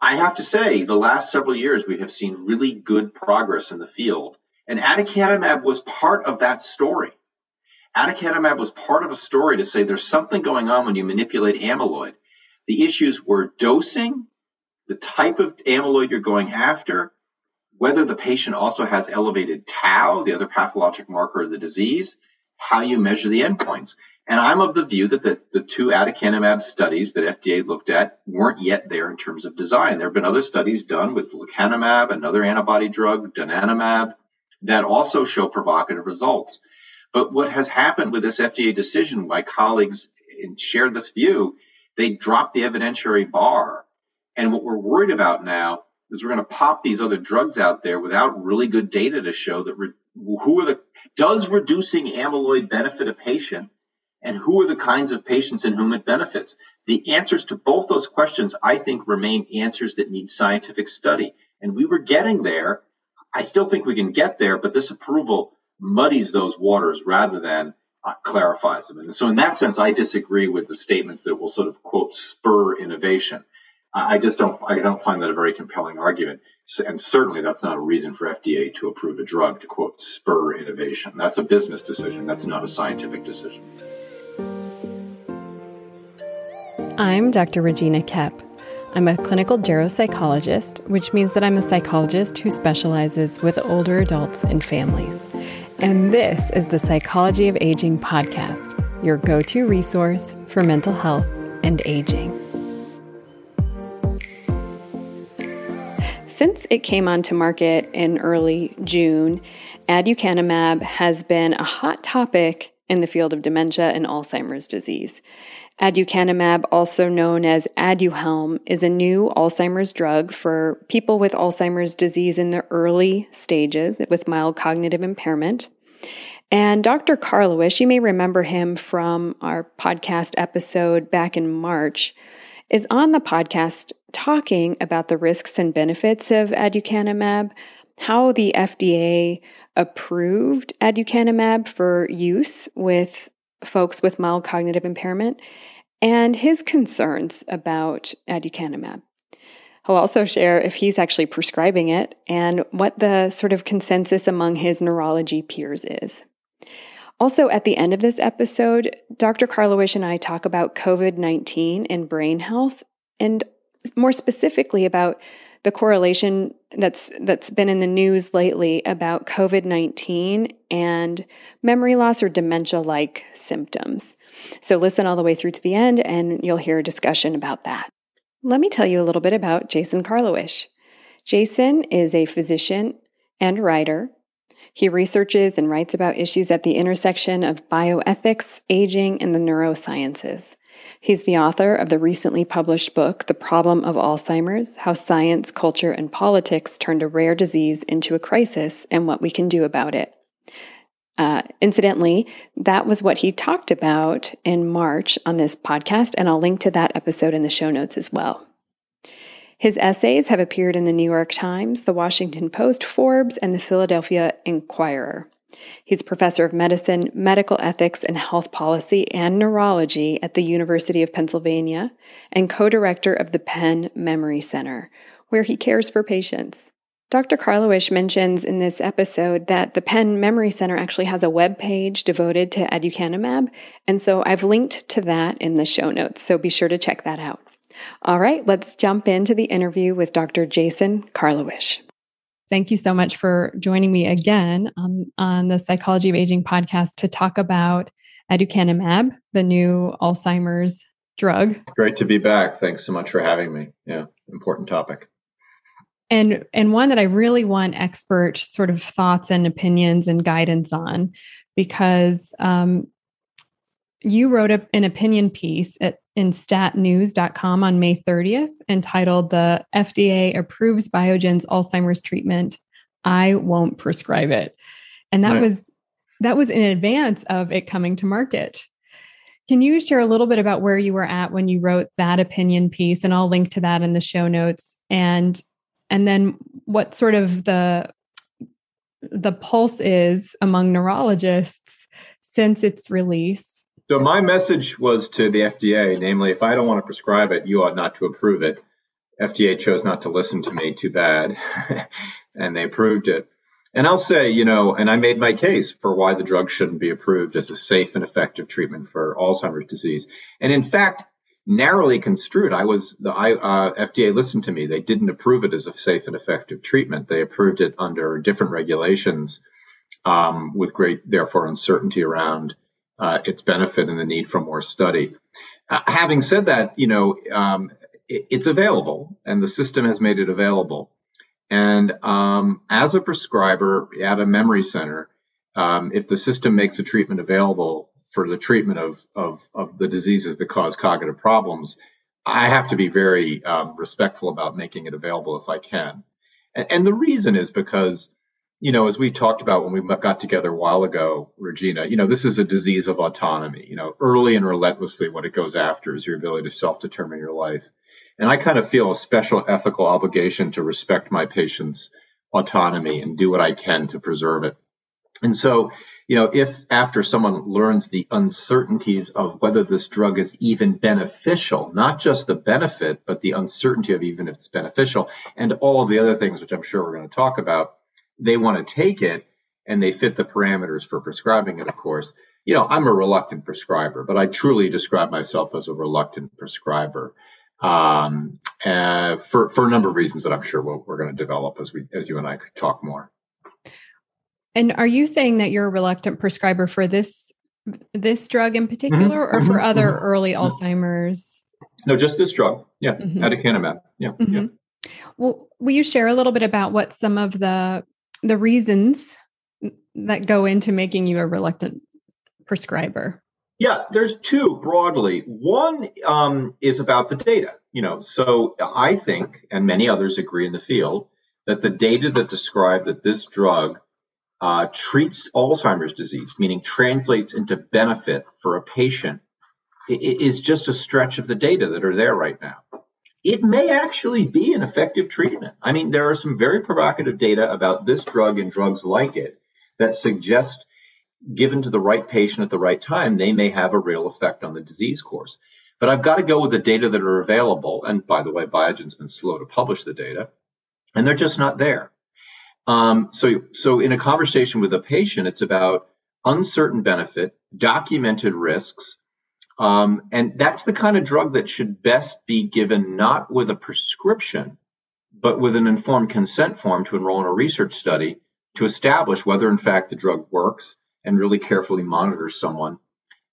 I have to say, the last several years, we have seen really good progress in the field. And aducanumab was part of that story. Aducanumab was part of a story to say there's something going on when you manipulate amyloid. The issues were dosing, the type of amyloid you're going after, whether the patient also has elevated tau, the other pathologic marker of the disease, how you measure the endpoints. And I'm of the view that the, the two aducanumab studies that FDA looked at weren't yet there in terms of design. There have been other studies done with lecanemab, another antibody drug, donanemab, that also show provocative results. But what has happened with this FDA decision, my colleagues shared this view, they dropped the evidentiary bar. And what we're worried about now is we're going to pop these other drugs out there without really good data to show that re- who are the does reducing amyloid benefit a patient and who are the kinds of patients in whom it benefits the answers to both those questions i think remain answers that need scientific study and we were getting there i still think we can get there but this approval muddies those waters rather than uh, clarifies them and so in that sense i disagree with the statements that will sort of quote spur innovation I just don't I don't find that a very compelling argument. And certainly that's not a reason for FDA to approve a drug to quote spur innovation. That's a business decision. That's not a scientific decision. I'm Dr. Regina Koepp. I'm a clinical geropsychologist, which means that I'm a psychologist who specializes with older adults and families. And this is the Psychology of Aging podcast, your go to resource for mental health and aging. Since it came onto market in early June, aducanumab has been a hot topic in the field of dementia and Alzheimer's disease. Aducanumab, also known as Aduhelm, is a new Alzheimer's drug for people with Alzheimer's disease in the early stages with mild cognitive impairment. And Dr. Karlawish, you may remember him from our podcast episode back in March, is on the podcast talking about the risks and benefits of aducanumab, how the FDA approved aducanumab for use with folks with mild cognitive impairment, and his concerns about aducanumab. He'll also share if he's actually prescribing it and what the sort of consensus among his neurology peers is. Also, at the end of this episode, Dr. Karlawish and I talk about COVID 19 and brain health and more specifically about the correlation that's that's been in the news lately about COVID-19 and memory loss or dementia-like symptoms. So listen all the way through to the end and you'll hear a discussion about that. Let me tell you a little bit about Jason Karlawish. Jason is a physician and writer. He researches and writes about issues at the intersection of bioethics, aging, and the neurosciences. He's the author of the recently published book, The Problem of Alzheimer's How Science, Culture, and Politics Turned a Rare Disease into a Crisis and What We Can Do About It. Uh, incidentally, that was what he talked about in March on this podcast, and I'll link to that episode in the show notes as well. His essays have appeared in the New York Times, the Washington Post, Forbes, and the Philadelphia Inquirer. He's professor of medicine, medical ethics, and health policy and neurology at the University of Pennsylvania and co director of the Penn Memory Center, where he cares for patients. Dr. Karlawish mentions in this episode that the Penn Memory Center actually has a web page devoted to aducanumab, and so I've linked to that in the show notes, so be sure to check that out. All right, let's jump into the interview with Dr. Jason Karlawish. Thank you so much for joining me again on, on the Psychology of Aging podcast to talk about aducanumab, the new Alzheimer's drug. Great to be back. Thanks so much for having me. Yeah, important topic. And and one that I really want expert sort of thoughts and opinions and guidance on, because um, you wrote a, an opinion piece at in statnews.com on May 30th entitled The FDA Approves Biogen's Alzheimer's Treatment. I won't prescribe it. And that right. was that was in advance of it coming to market. Can you share a little bit about where you were at when you wrote that opinion piece and I'll link to that in the show notes and and then what sort of the the pulse is among neurologists since its release so my message was to the FDA, namely, if I don't want to prescribe it, you ought not to approve it. FDA chose not to listen to me. Too bad, and they approved it. And I'll say, you know, and I made my case for why the drug shouldn't be approved as a safe and effective treatment for Alzheimer's disease. And in fact, narrowly construed, I was the I, uh, FDA listened to me. They didn't approve it as a safe and effective treatment. They approved it under different regulations um, with great, therefore, uncertainty around uh, its benefit and the need for more study. Uh, having said that, you know, um, it, it's available, and the system has made it available. And um, as a prescriber at a memory center, um, if the system makes a treatment available for the treatment of, of, of, the diseases that cause cognitive problems, I have to be very um, respectful about making it available if I can. And, and, the reason is because, you know, as we talked about when we got together a while ago, Regina, you know, this is a disease of autonomy. You know, early and relentlessly, what it goes after is your ability to self determine your life. And I kind of feel a special ethical obligation to respect my patient's autonomy and do what I can to preserve it. And so, you know, if after someone learns the uncertainties of whether this drug is even beneficial, not just the benefit, but the uncertainty of even if it's beneficial, and all of the other things which I'm sure we're going to talk about, they want to take it and they fit the parameters for prescribing it, of course. You know, I'm a reluctant prescriber, but I truly describe myself as a reluctant prescriber um, uh, for for a number of reasons that I'm sure we we are going to develop as we as you and I could talk more. And are you saying that you're a reluctant prescriber for this this drug in particular, mm-hmm, or for mm-hmm, other mm-hmm, early Alzheimer's? No, just this drug. Yeah, mm-hmm. aducanumab. Yeah, yeah. Mm-hmm. Well, will you share a little bit about what some of the the reasons that go into making you a reluctant prescriber? Yeah, there's two broadly. One um, is about the data. You know, so I think, and many others agree in the field, that the data that describe that this drug uh, treats Alzheimer's disease, meaning translates into benefit for a patient, is just a stretch of the data that are there right now. It may actually be an effective treatment. I mean, there are some very provocative data about this drug and drugs like it that suggest given to the right patient at the right time, they may have a real effect on the disease course. But I've got to go with the data that are available. And by the way, Biogen's been slow to publish the data, and they're just not there. Um, so, so in a conversation with a patient, it's about uncertain benefit, documented risks, um, and that's the kind of drug that should best be given not with a prescription, but with an informed consent form to enroll in a research study to establish whether, in fact, the drug works and really carefully monitor someone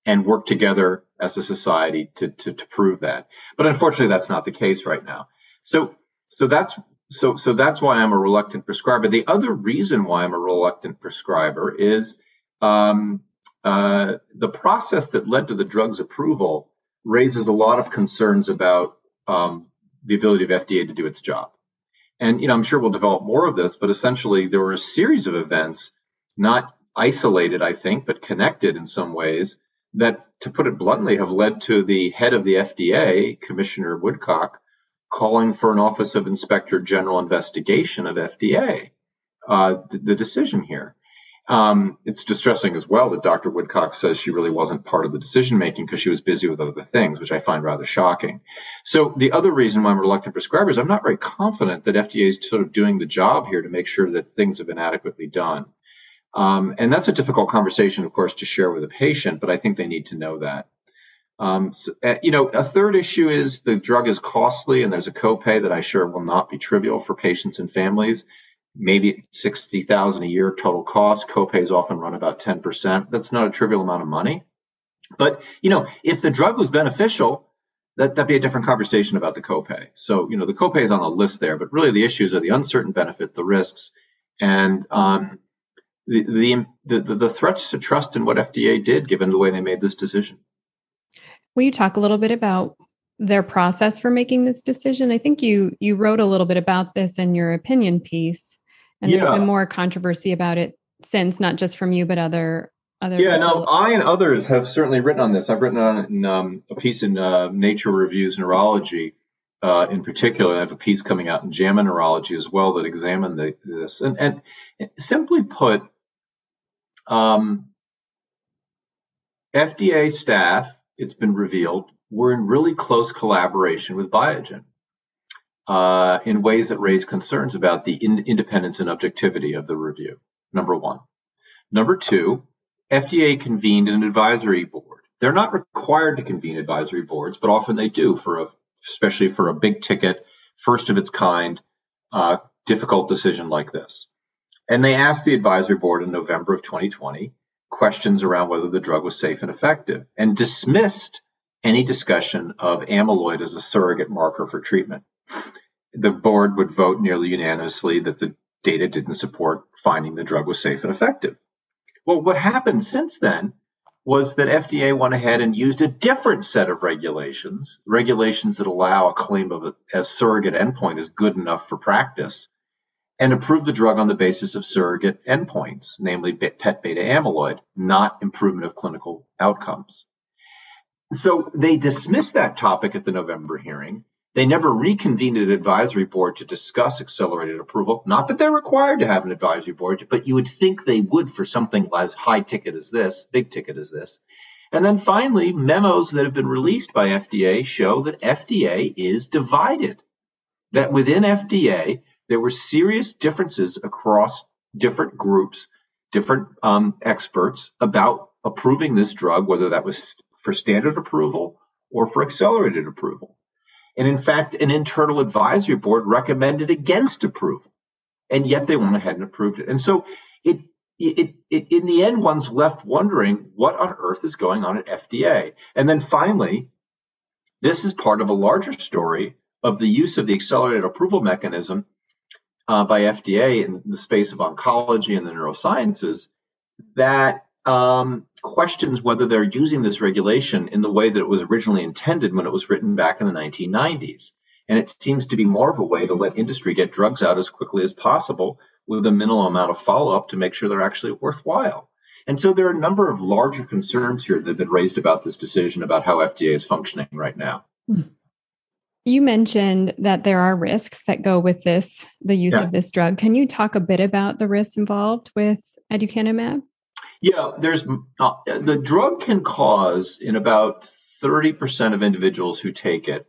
and work together as a society to, to, to prove that. But unfortunately, that's not the case right now. So, so that's so so that's why I'm a reluctant prescriber. The other reason why I'm a reluctant prescriber is um, uh, the process that led to the drug's approval raises a lot of concerns about um, the ability of FDA to do its job. And you know, I'm sure we'll develop more of this, but essentially there were a series of events, not isolated, I think, but connected in some ways that, to put it bluntly, have led to the head of the FDA, Commissioner Woodcock, calling for an Office of Inspector General investigation of FDA. Uh, the decision here. Um, it's distressing as well that Dr. Woodcock says she really wasn't part of the decision making because she was busy with other things, which I find rather shocking. So the other reason why I'm reluctant prescriber is I'm not very confident that FDA is sort of doing the job here to make sure that things have been adequately done. Um, and that's a difficult conversation, of course, to share with a patient, but I think they need to know that. Um, so, uh, you know, a third issue is the drug is costly and there's a copay that I sure will not be trivial for patients and families. Maybe 60,000 a year total cost. Copays often run about 10%. That's not a trivial amount of money. But, you know, if the drug was beneficial, that, that'd be a different conversation about the copay. So, you know, the copay is on the list there, but really the issues are the uncertain benefit, the risks, and um, the, the, the, the threats to trust in what FDA did, given the way they made this decision. Will you talk a little bit about their process for making this decision? I think you you wrote a little bit about this in your opinion piece, and yeah. there's been more controversy about it since, not just from you but other other. Yeah, no, I and others have certainly written on this. I've written on in, um, a piece in uh, Nature Reviews Neurology. Uh, in particular, I have a piece coming out in JAMA Neurology as well that examined the, this. And, and simply put, um, FDA staff, it's been revealed, were in really close collaboration with Biogen. Uh, in ways that raise concerns about the in- independence and objectivity of the review. Number one. Number two, FDA convened an advisory board. They're not required to convene advisory boards, but often they do for a, especially for a big ticket, first of its kind, uh, difficult decision like this. And they asked the advisory board in November of 2020 questions around whether the drug was safe and effective and dismissed any discussion of amyloid as a surrogate marker for treatment. The board would vote nearly unanimously that the data didn't support finding the drug was safe and effective. Well, what happened since then was that FDA went ahead and used a different set of regulations, regulations that allow a claim of a, surrogate endpoint is good enough for practice, and approved the drug on the basis of surrogate endpoints, namely PET beta amyloid, not improvement of clinical outcomes. So they dismissed that topic at the November hearing. They never reconvened an advisory board to discuss accelerated approval. Not that they're required to have an advisory board, but you would think they would for something as high ticket as this, big ticket as this. And then finally, memos that have been released by FDA show that FDA is divided. That within FDA, there were serious differences across different groups, different um, experts about approving this drug, whether that was for standard approval or for accelerated approval. And in fact, an internal advisory board recommended against approval. And yet they went ahead and approved it. And so it, it, it, in the end, one's left wondering what on earth is going on at FDA. And then finally, this is part of a larger story of the use of the accelerated approval mechanism uh, by FDA in the space of oncology and the neurosciences that um, questions whether they're using this regulation in the way that it was originally intended when it was written back in the 1990s. And it seems to be more of a way to let industry get drugs out as quickly as possible with a minimal amount of follow up to make sure they're actually worthwhile. And so there are a number of larger concerns here that have been raised about this decision about how FDA is functioning right now. You mentioned that there are risks that go with this, the use yeah. of this drug. Can you talk a bit about the risks involved with aducanumab? Yeah, there's uh, the drug can cause in about 30% of individuals who take it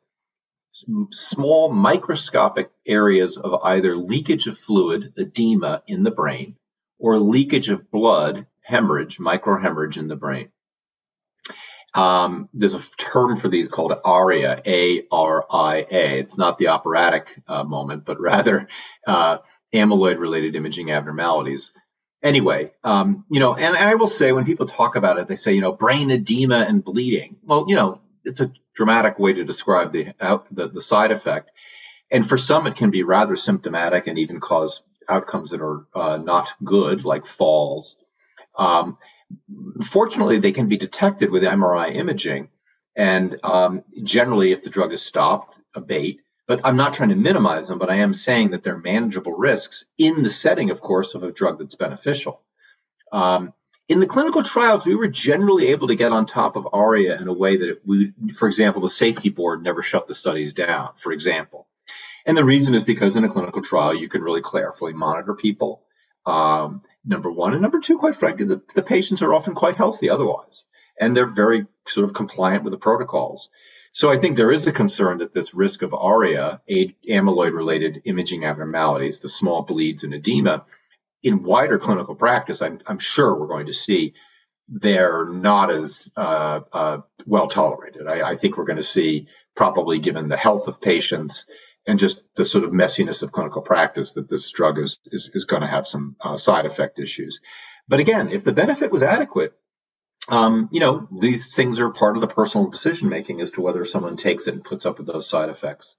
small microscopic areas of either leakage of fluid, edema in the brain, or leakage of blood, hemorrhage, microhemorrhage in the brain. Um, there's a term for these called ARIA, A-R-I-A. It's not the operatic uh, moment, but rather uh, amyloid-related imaging abnormalities anyway, um, you know, and, and, I will say when people talk about it, they say, you know, brain edema and bleeding. Well, you know, it's a dramatic way to describe the, out, the, the side effect. And for some, it can be rather symptomatic and even cause outcomes that are uh, not good, like falls. Um, fortunately, they can be detected with MRI imaging. And um, generally, if the drug is stopped, abate, but I'm not trying to minimize them, but I am saying that they're manageable risks in the setting, of course, of a drug that's beneficial. Um, in the clinical trials, we were generally able to get on top of ARIA in a way that we, for example, the safety board never shut the studies down, for example. And the reason is because in a clinical trial, you can really carefully monitor people. Um, number one. And number two, quite frankly, the, the patients are often quite healthy otherwise. And they're very sort of compliant with the protocols. So I think there is a concern that this risk of ARIA, amyloid related imaging abnormalities, the small bleeds and edema, in wider clinical practice, I'm, I'm sure we're going to see they're not as uh, uh, well tolerated. I, I, think we're going to see, probably given the health of patients and just the sort of messiness of clinical practice, that this drug is, is, is going to have some uh, side effect issues. But again, if the benefit was adequate, um, you know, these things are part of the personal decision making as to whether someone takes it and puts up with those side effects.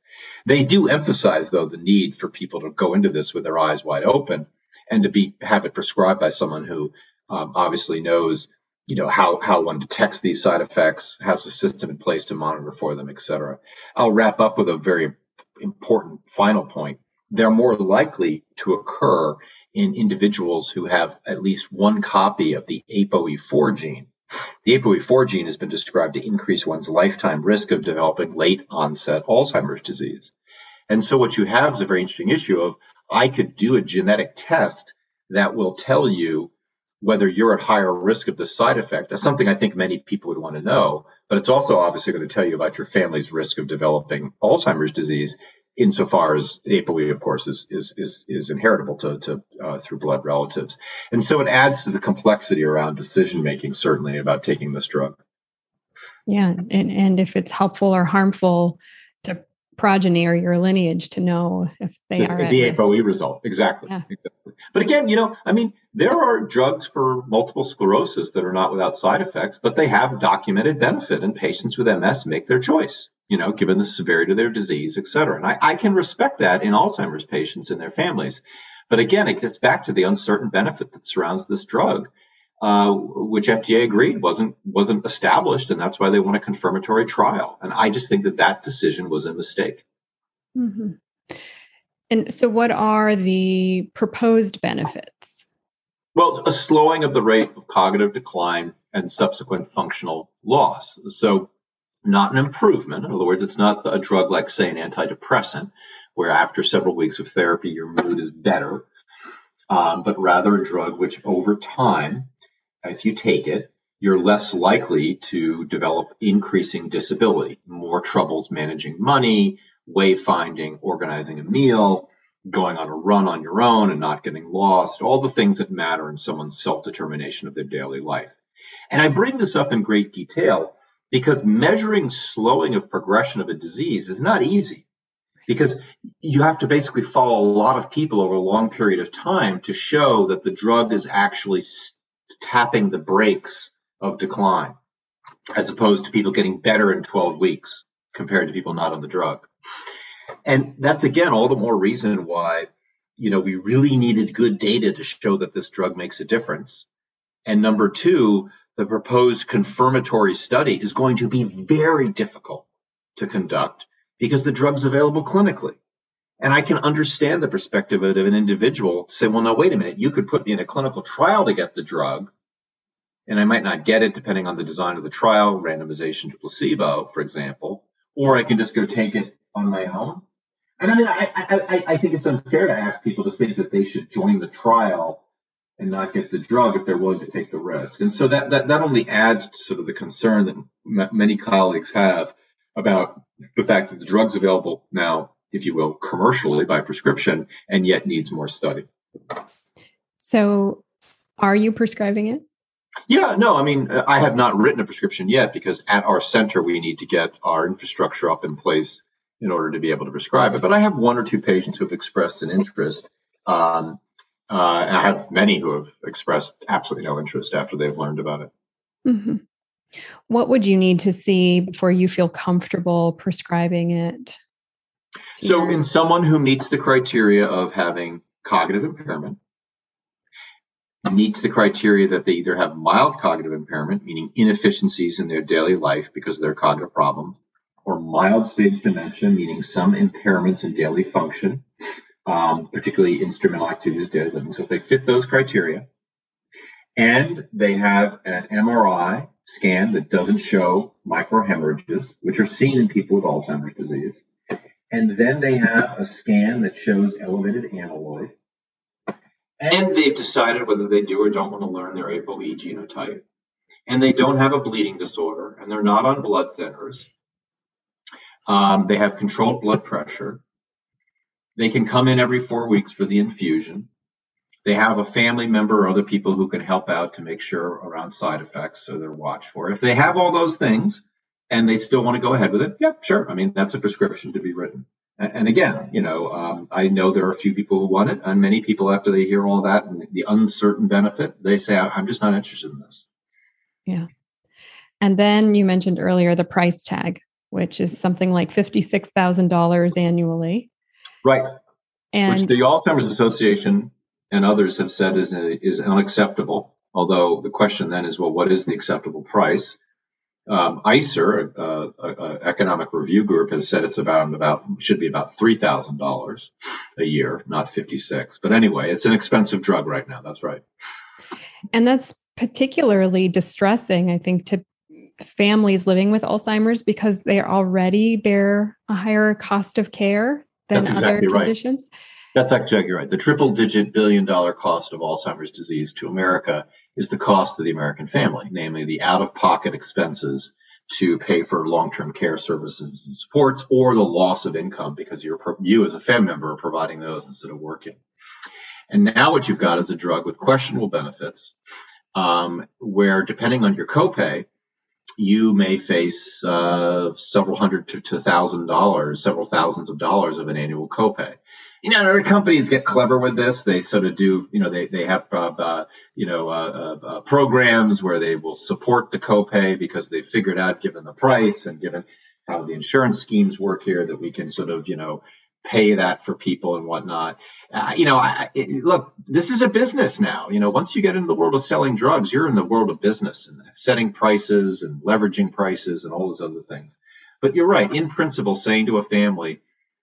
They do emphasize, though, the need for people to go into this with their eyes wide open and to be have it prescribed by someone who um, obviously knows, you know, how how one detects these side effects, has a system in place to monitor for them, etc. I'll wrap up with a very important final point. They're more likely to occur in individuals who have at least one copy of the ApoE4 gene the ApoE4 gene has been described to increase one's lifetime risk of developing late onset Alzheimer's disease. And so what you have is a very interesting issue of I could do a genetic test that will tell you whether you're at higher risk of the side effect. That's something I think many people would want to know, but it's also obviously going to tell you about your family's risk of developing Alzheimer's disease. Insofar as ApoE, of course, is is is, is inheritable to, to uh, through blood relatives, and so it adds to the complexity around decision making. Certainly about taking this drug. Yeah, and and if it's helpful or harmful to progeny or your lineage to know if they this, are the ApoE result exactly. Yeah. exactly. But again, you know, I mean, there are drugs for multiple sclerosis that are not without side effects, but they have documented benefit, and patients with MS make their choice you know, given the severity of their disease, et cetera. And I, I can respect that in Alzheimer's patients and their families. But again, it gets back to the uncertain benefit that surrounds this drug, uh, which FDA agreed wasn't wasn't established, and that's why they want a confirmatory trial. And I just think that that decision was a mistake. Mm-hmm. And so, what are the proposed benefits? Well, a slowing of the rate of cognitive decline and subsequent functional loss. So, not an improvement. In other words, it's not a drug like, say, an antidepressant, where after several weeks of therapy, your mood is better, um, but rather a drug which over time, if you take it, you're less likely to develop increasing disability, more troubles managing money, wayfinding, organizing a meal, going on a run on your own and not getting lost, all the things that matter in someone's self determination of their daily life. And I bring this up in great detail because measuring slowing of progression of a disease is not easy. Because you have to basically follow a lot of people over a long period of time to show that the drug is actually tapping the brakes of decline as opposed to people getting better in 12 weeks compared to people not on the drug. And that's again all the more reason why you know we really needed good data to show that this drug makes a difference. And number two the proposed confirmatory study is going to be very difficult to conduct because the drug's available clinically. And I can understand the perspective of an individual to say, well, no, wait a minute, you could put me in a clinical trial to get the drug, and I might not get it depending on the design of the trial, randomization to placebo, for example, or I can just go take it on my own. And I mean, I, I, I think it's unfair to ask people to think that they should join the trial and not get the drug if they're willing to take the risk. And so that, that, that only adds to sort of the concern that m- many colleagues have about the fact that the drug's available now, if you will, commercially by prescription and yet needs more study. So are you prescribing it? Yeah, no, I mean, I have not written a prescription yet because at our center we need to get our infrastructure up in place in order to be able to prescribe it. But I have one or two patients who have expressed an interest. Um, uh, I have many who have expressed absolutely no interest after they've learned about it. Mm-hmm. What would you need to see before you feel comfortable prescribing it? So, in someone who meets the criteria of having cognitive impairment, meets the criteria that they either have mild cognitive impairment, meaning inefficiencies in their daily life because of their cognitive problems, or mild stage dementia, meaning some impairments in daily function, um, particularly instrumental activities, daily living. So if they fit those criteria, and they have an MRI scan that doesn't show microhemorrhages, which are seen in people with Alzheimer's disease, and then they have a scan that shows elevated amyloid, and they've decided whether they do or don't want to learn their ApoE genotype, and they don't have a bleeding disorder, and they're not on blood thinners. Um, they have controlled blood pressure, they can come in every four weeks for the infusion. They have a family member or other people who can help out to make sure around side effects, so they're watched for. If they have all those things and they still want to go ahead with it, yeah, sure. I mean, that's a prescription to be written. And again, you know, um, I know there are a few people who want it, and many people, after they hear all that and the uncertain benefit, they say, I'm just not interested in this. Yeah. And then you mentioned earlier the price tag, which is something like $56,000 annually. Right. And Which the Alzheimer's Association and others have said is, is unacceptable. Although the question then is, well, what is the acceptable price? Um, ICER, uh, uh, economic review group, has said it's about about should be about three thousand dollars a year, not fifty six. But anyway, it's an expensive drug right now. That's right. And that's particularly distressing, I think, to families living with Alzheimer's because they already bear a higher cost of care than That's exactly other conditions? Right. That's exactly right. The triple digit billion dollar cost of Alzheimer's disease to America is the cost of the American family, namely the out of pocket expenses to pay for long-term care services and supports or the loss of income because you're you as a family member are providing those instead of working. And now what you've got is a drug with questionable benefits, um, where depending on your copay, you may face uh, several hundred to, to thousand dollars, several thousands of dollars of an annual copay you know, other companies get clever with this. They sort of do, you know, they, they have, uh, uh, you know, uh, uh, uh, programs where they will support the copay because they figured out, given the price and given how the insurance schemes work here, that we can sort of, you know, pay that for people and whatnot. Uh, you know, I, it, look, this is a business now. You know, once you get into the world of selling drugs, you're in the world of business and setting prices and leveraging prices and all those other things. But you're right. In principle, saying to a family,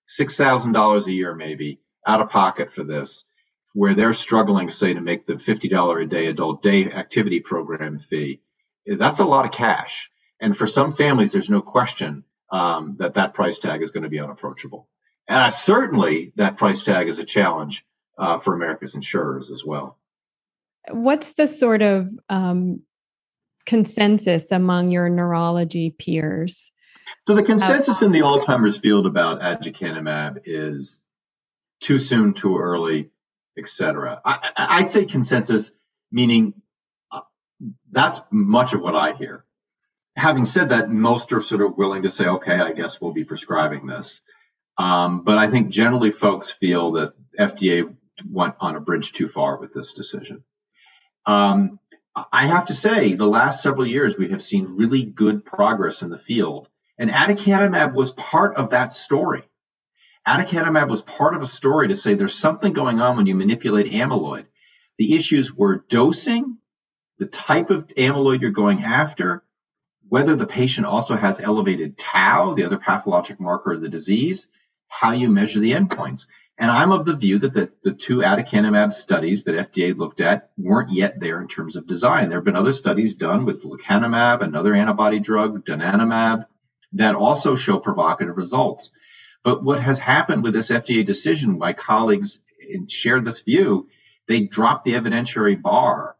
$6,000 a year maybe out of pocket for this, where they're struggling, say, to make the $50 a day adult day activity program fee. That's a lot of cash. And for some families, there's no question um, that that price tag is going to be unapproachable. Uh, certainly, that price tag is a challenge uh, for America's insurers as well. What's the sort of um, consensus among your neurology peers so the consensus in the Alzheimer's field about aducanumab is too soon, too early, etc. I, I, say consensus, meaning uh, that's much of what I hear. Having said that, most are sort of willing to say, okay, I guess we'll be prescribing this. Um, but I think generally folks feel that FDA went on a bridge too far with this decision. Um, I have to say, the last several years, we have seen really good progress in the field and aducanumab was part of that story. Aducanumab was part of a story to say there's something going on when you manipulate amyloid. The issues were dosing, the type of amyloid you're going after, whether the patient also has elevated tau, the other pathologic marker of the disease, how you measure the endpoints. And I'm of the view that the, the two aducanumab studies that FDA looked at weren't yet there in terms of design. There have been other studies done with lecanemab, another antibody drug, donanemab, that also show provocative results. But what has happened with this FDA decision, my colleagues shared this view, they dropped the evidentiary bar.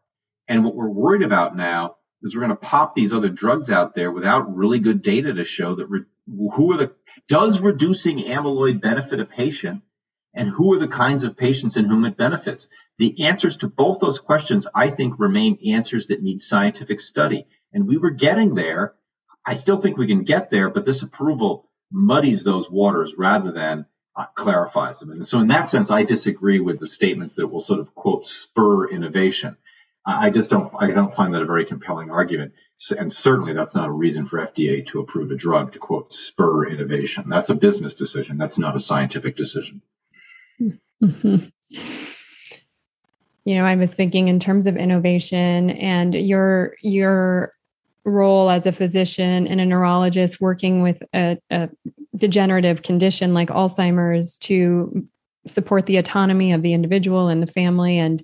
And what we're worried about now is we're going to pop these other drugs out there without really good data to show that re- who are the, does reducing amyloid benefit a patient? And who are the kinds of patients in whom it benefits? The answers to both those questions, I think, remain answers that need scientific study. And we were getting there I still think we can get there, but this approval muddies those waters rather than uh, clarifies them. And so, in that sense, I disagree with the statements that will sort of quote spur innovation. I just don't I don't find that a very compelling argument, and certainly that's not a reason for FDA to approve a drug to quote spur innovation. That's a business decision. That's not a scientific decision. Mm-hmm. You know, I was thinking in terms of innovation and your your role as a physician and a neurologist working with a, a degenerative condition like Alzheimer's to support the autonomy of the individual and the family and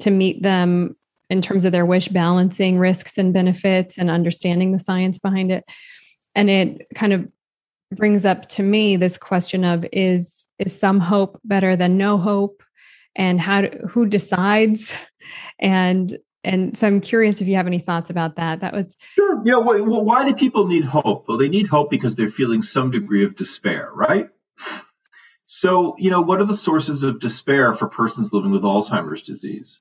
to meet them in terms of their wish balancing risks and benefits and understanding the science behind it and it kind of brings up to me this question of is is some hope better than no hope and how do, who decides and and so I'm curious if you have any thoughts about that. That was sure. Yeah. Well, why do people need hope? Well, they need hope because they're feeling some degree of despair, right? So, you know, what are the sources of despair for persons living with Alzheimer's disease?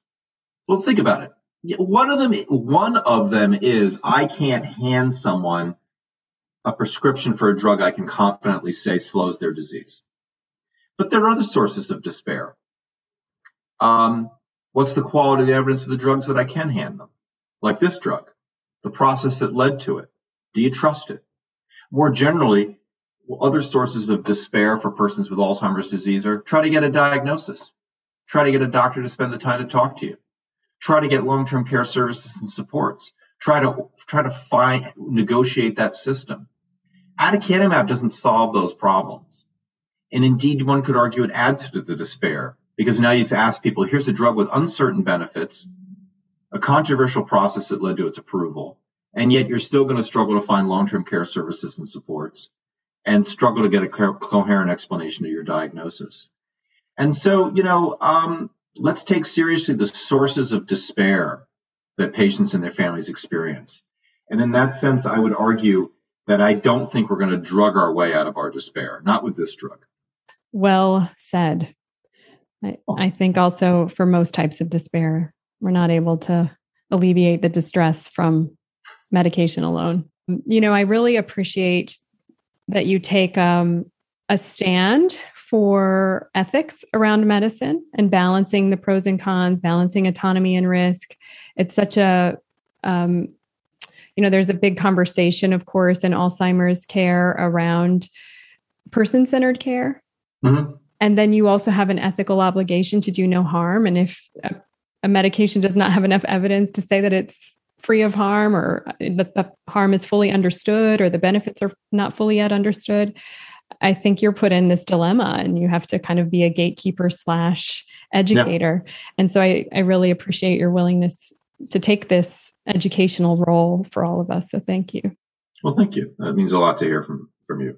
Well, think about it. One of them, one of them is I can't hand someone a prescription for a drug I can confidently say slows their disease. But there are other sources of despair. Um, What's the quality of the evidence of the drugs that I can hand them? Like this drug, the process that led to it. Do you trust it? More generally, other sources of despair for persons with Alzheimer's disease are try to get a diagnosis, try to get a doctor to spend the time to talk to you, try to get long-term care services and supports, try to try to find negotiate that system. Aducanumab doesn't solve those problems. And indeed, one could argue it adds to the despair because now you've asked people, here's a drug with uncertain benefits, a controversial process that led to its approval, and yet you're still going to struggle to find long-term care services and supports and struggle to get a coherent explanation of your diagnosis. And so, you know, um, let's take seriously the sources of despair that patients and their families experience. And in that sense, I would argue that I don't think we're going to drug our way out of our despair, not with this drug. Well said. I, oh. I think also for most types of despair, we're not able to alleviate the distress from medication alone. You know, I really appreciate that you take um, a stand for ethics around medicine and balancing the pros and cons, balancing autonomy and risk. It's such a, um, you know, there's a big conversation, of course, in Alzheimer's care around person centered care. Mm-hmm. And then you also have an ethical obligation to do no harm. And if a, a medication does not have enough evidence to say that it's free of harm or that the harm is fully understood or the benefits are not fully yet understood, I think you're put in this dilemma and you have to kind of be a gatekeeper slash educator. Yeah. And so I, I really appreciate your willingness to take this educational role for all of us. So thank you. Well, thank you. That means a lot to hear from from you.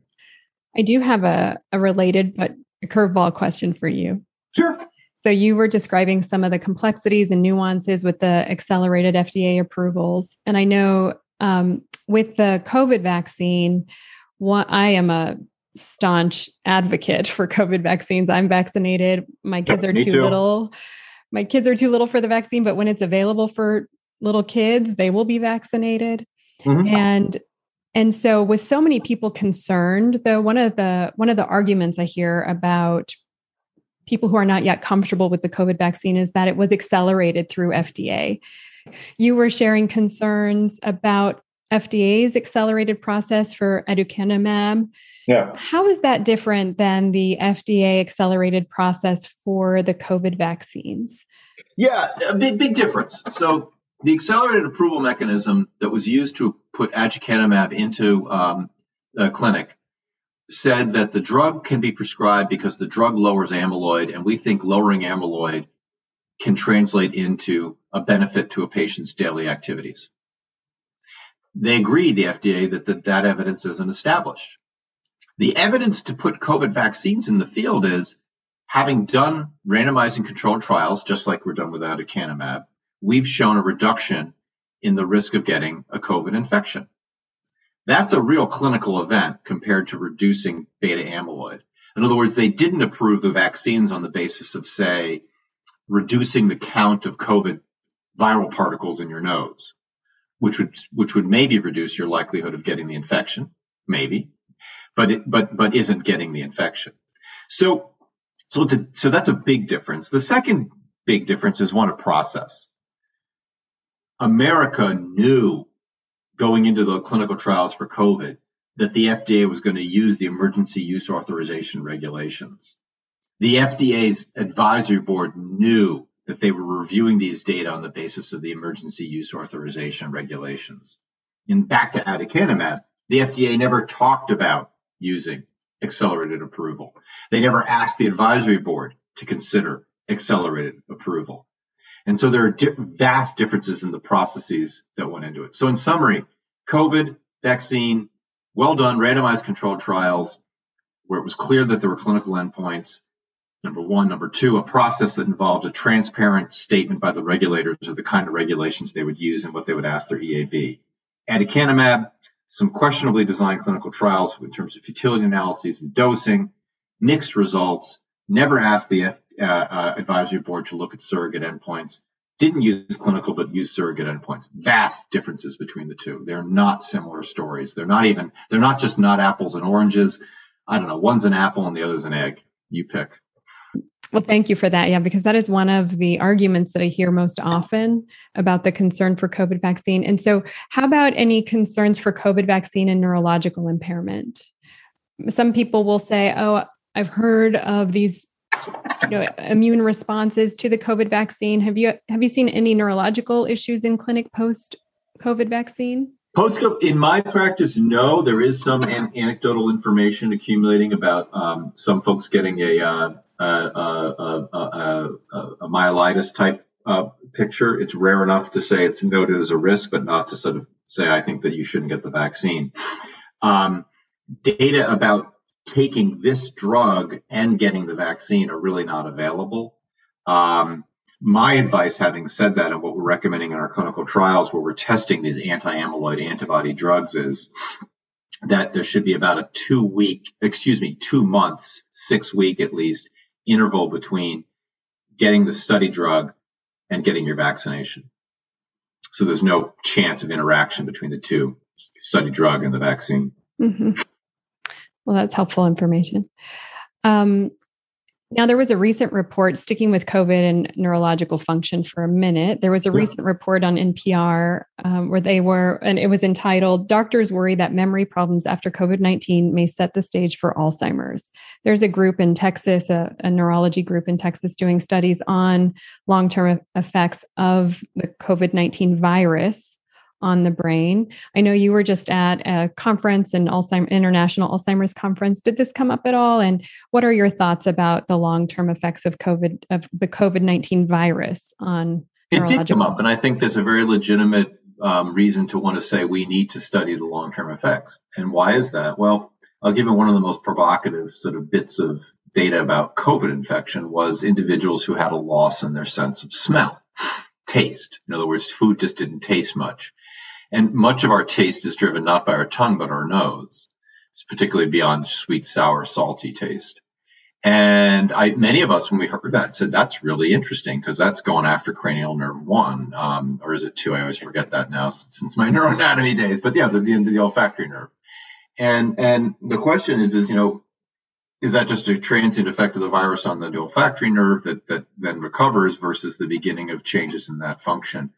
I do have a, a related but a curveball question for you. Sure. So you were describing some of the complexities and nuances with the accelerated FDA approvals. And I know um, with the COVID vaccine, what I am a staunch advocate for COVID vaccines. I'm vaccinated. My kids are too, too, little. My kids are too little for the vaccine, but when it's available for little kids, they will be vaccinated. Mm-hmm. And and so with so many people concerned, though one of the one of the arguments I hear about people who are not yet comfortable with the COVID vaccine is that it was accelerated through FDA. You were sharing concerns about FDA's accelerated process for aducanumab. Yeah. How is that different than the FDA accelerated process for the COVID vaccines? Yeah, a big big difference. So the accelerated approval mechanism that was used to put aducanumab into um, a clinic said that the drug can be prescribed because the drug lowers amyloid, and we think lowering amyloid can translate into a benefit to a patient's daily activities. They agreed, the FDA, that the, that evidence isn't established. The evidence to put COVID vaccines in the field is having done randomized and controlled trials, just like we're done with aducanumab, we've shown a reduction in the risk of getting a COVID infection. That's a real clinical event compared to reducing beta amyloid. In other words, they didn't approve the vaccines on the basis of, say, reducing the count of COVID viral particles in your nose, which would which would maybe reduce your likelihood of getting the infection, maybe, but it, but but isn't getting the infection. So so to, so that's a big difference. The second big difference is one of process. America knew going into the clinical trials for COVID that the FDA was going to use the emergency use authorization regulations. The FDA's advisory board knew that they were reviewing these data on the basis of the emergency use authorization regulations. And back to aducanumab, the FDA never talked about using accelerated approval. They never asked the advisory board to consider accelerated approval. And so there are di- vast differences in the processes that went into it. So in summary, COVID vaccine, well done, randomized controlled trials where it was clear that there were clinical endpoints. Number one. Number two, a process that involves a transparent statement by the regulators of the kind of regulations they would use and what they would ask their EAB. Aducanumab, some questionably designed clinical trials in terms of futility analyses and dosing, mixed results, never asked the uh, uh, advisory board to look at surrogate endpoints. Didn't use clinical, but used surrogate endpoints. Vast differences between the two. They're not similar stories. They're not even, they're not just not apples and oranges. I don't know. One's an apple and the other's an egg. You pick. Well, thank you for that. Yeah, because that is one of the arguments that I hear most often about the concern for COVID vaccine. And so, how about any concerns for COVID vaccine and neurological impairment? Some people will say, "Oh, I've heard of these you know, immune responses to the COVID vaccine. Have you have you seen any neurological issues in clinic post COVID vaccine? Post in my practice, no. There is some an- anecdotal information accumulating about um, some folks getting a uh, a, a, a, myelitis type uh, picture. It's rare enough to say it's noted as a risk, but not to sort of say I think that you shouldn't get the vaccine. Um, data about taking this drug and getting the vaccine are really not available. Um, my advice, having said that, and what we're recommending in our clinical trials where we're testing these anti amyloid antibody drugs is that there should be about a two week, excuse me, two months, six week at least interval between getting the study drug and getting your vaccination. So there's no chance of interaction between the two study drug and the vaccine. Mm-hmm. Well, that's helpful information. Um, now, there was a recent report sticking with COVID and neurological function for a minute. There was a yeah. recent report on NPR um, where they were, and it was entitled Doctors Worry That Memory Problems After COVID 19 May Set the Stage for Alzheimer's. There's a group in Texas, a, a neurology group in Texas, doing studies on long term effects of the COVID 19 virus on the brain. I know you were just at a conference, an Alzheimer International Alzheimer's conference. Did this come up at all? And what are your thoughts about the long-term effects of COVID of the COVID nineteen virus on? It did come up, and I think there's a very legitimate um, reason to want to say we need to study the long-term effects. And why is that? Well, I'll give you one of the most provocative sort of bits of data about COVID infection was individuals who had a loss in their sense of smell, taste. In other words, food just didn't taste much. And much of our taste is driven not by our tongue, but our nose. It's particularly beyond sweet, sour, salty taste. And I, many of us, when we heard that, said that's really interesting because that's going after cranial nerve one, um, or is it two? I always forget that now since my neuroanatomy days. But yeah, the, the, the olfactory nerve. And and the question is, is you know, is that just a transient effect of the virus on the olfactory nerve that that then recovers versus the beginning of changes in that function?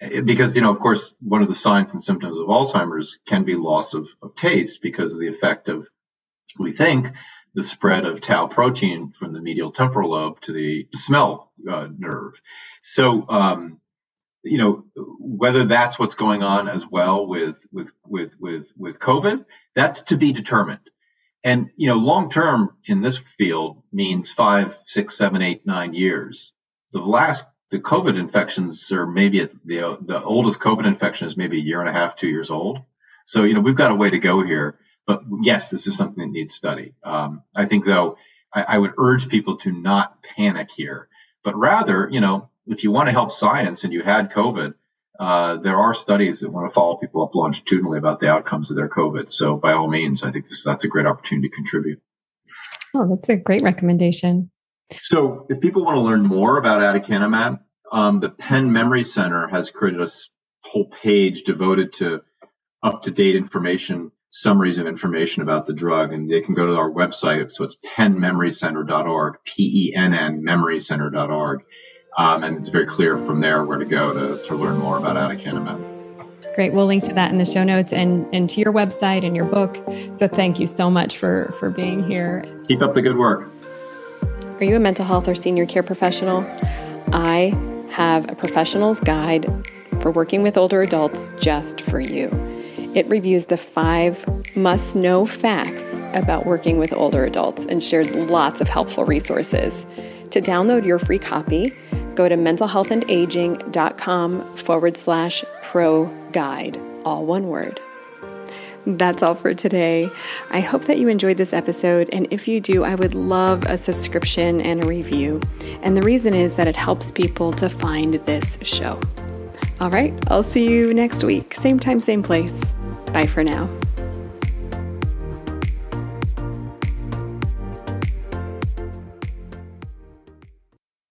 Because you know of course one of the signs and symptoms of alzheimer's can be loss of, of taste because of the effect of we think the spread of tau protein from the medial temporal lobe to the smell uh, nerve. So um, you know whether that's what's going on as well with with with with with covid that's to be determined. And you know long term in this field means five six seven eight nine years. The last the COVID infections are maybe at the the oldest COVID infection is maybe a year and a half, two years old. So you know we've got a way to go here. But yes, this is something that needs study. Um, I think though I, I, would urge people to not panic here, but rather you know if you want to help science and you had COVID, uh, there are studies that want to follow people up longitudinally about the outcomes of their COVID. So by all means, I think this, that's a great opportunity to contribute. Oh, that's a great recommendation. So if people want to learn more about aducanumab, um, the Penn Memory Center has created a whole page devoted to up-to-date information, summaries of information about the drug, and they can go to our website. So it's pennmemorycenter.org, P-E-N-N memorycenter.org. Um, and it's very clear from there where to go to, to learn more about aducanumab. Great. We'll link to that in the show notes and, and to your website and your book. So thank you so much for, for being here. Keep up the good work. Are you a mental health or senior care professional? I have a professional's guide for working with older adults just for you. It reviews the five must know facts about working with older adults and shares lots of helpful resources. To download your free copy, go to mentalhealthandaging.com forward slash pro guide, all one word. That's all for today. I hope that you enjoyed this episode, and if you do, I would love a subscription and a review. And the reason is that it helps people to find this show. All right, I'll see you next week. Same time, same place. Bye for now.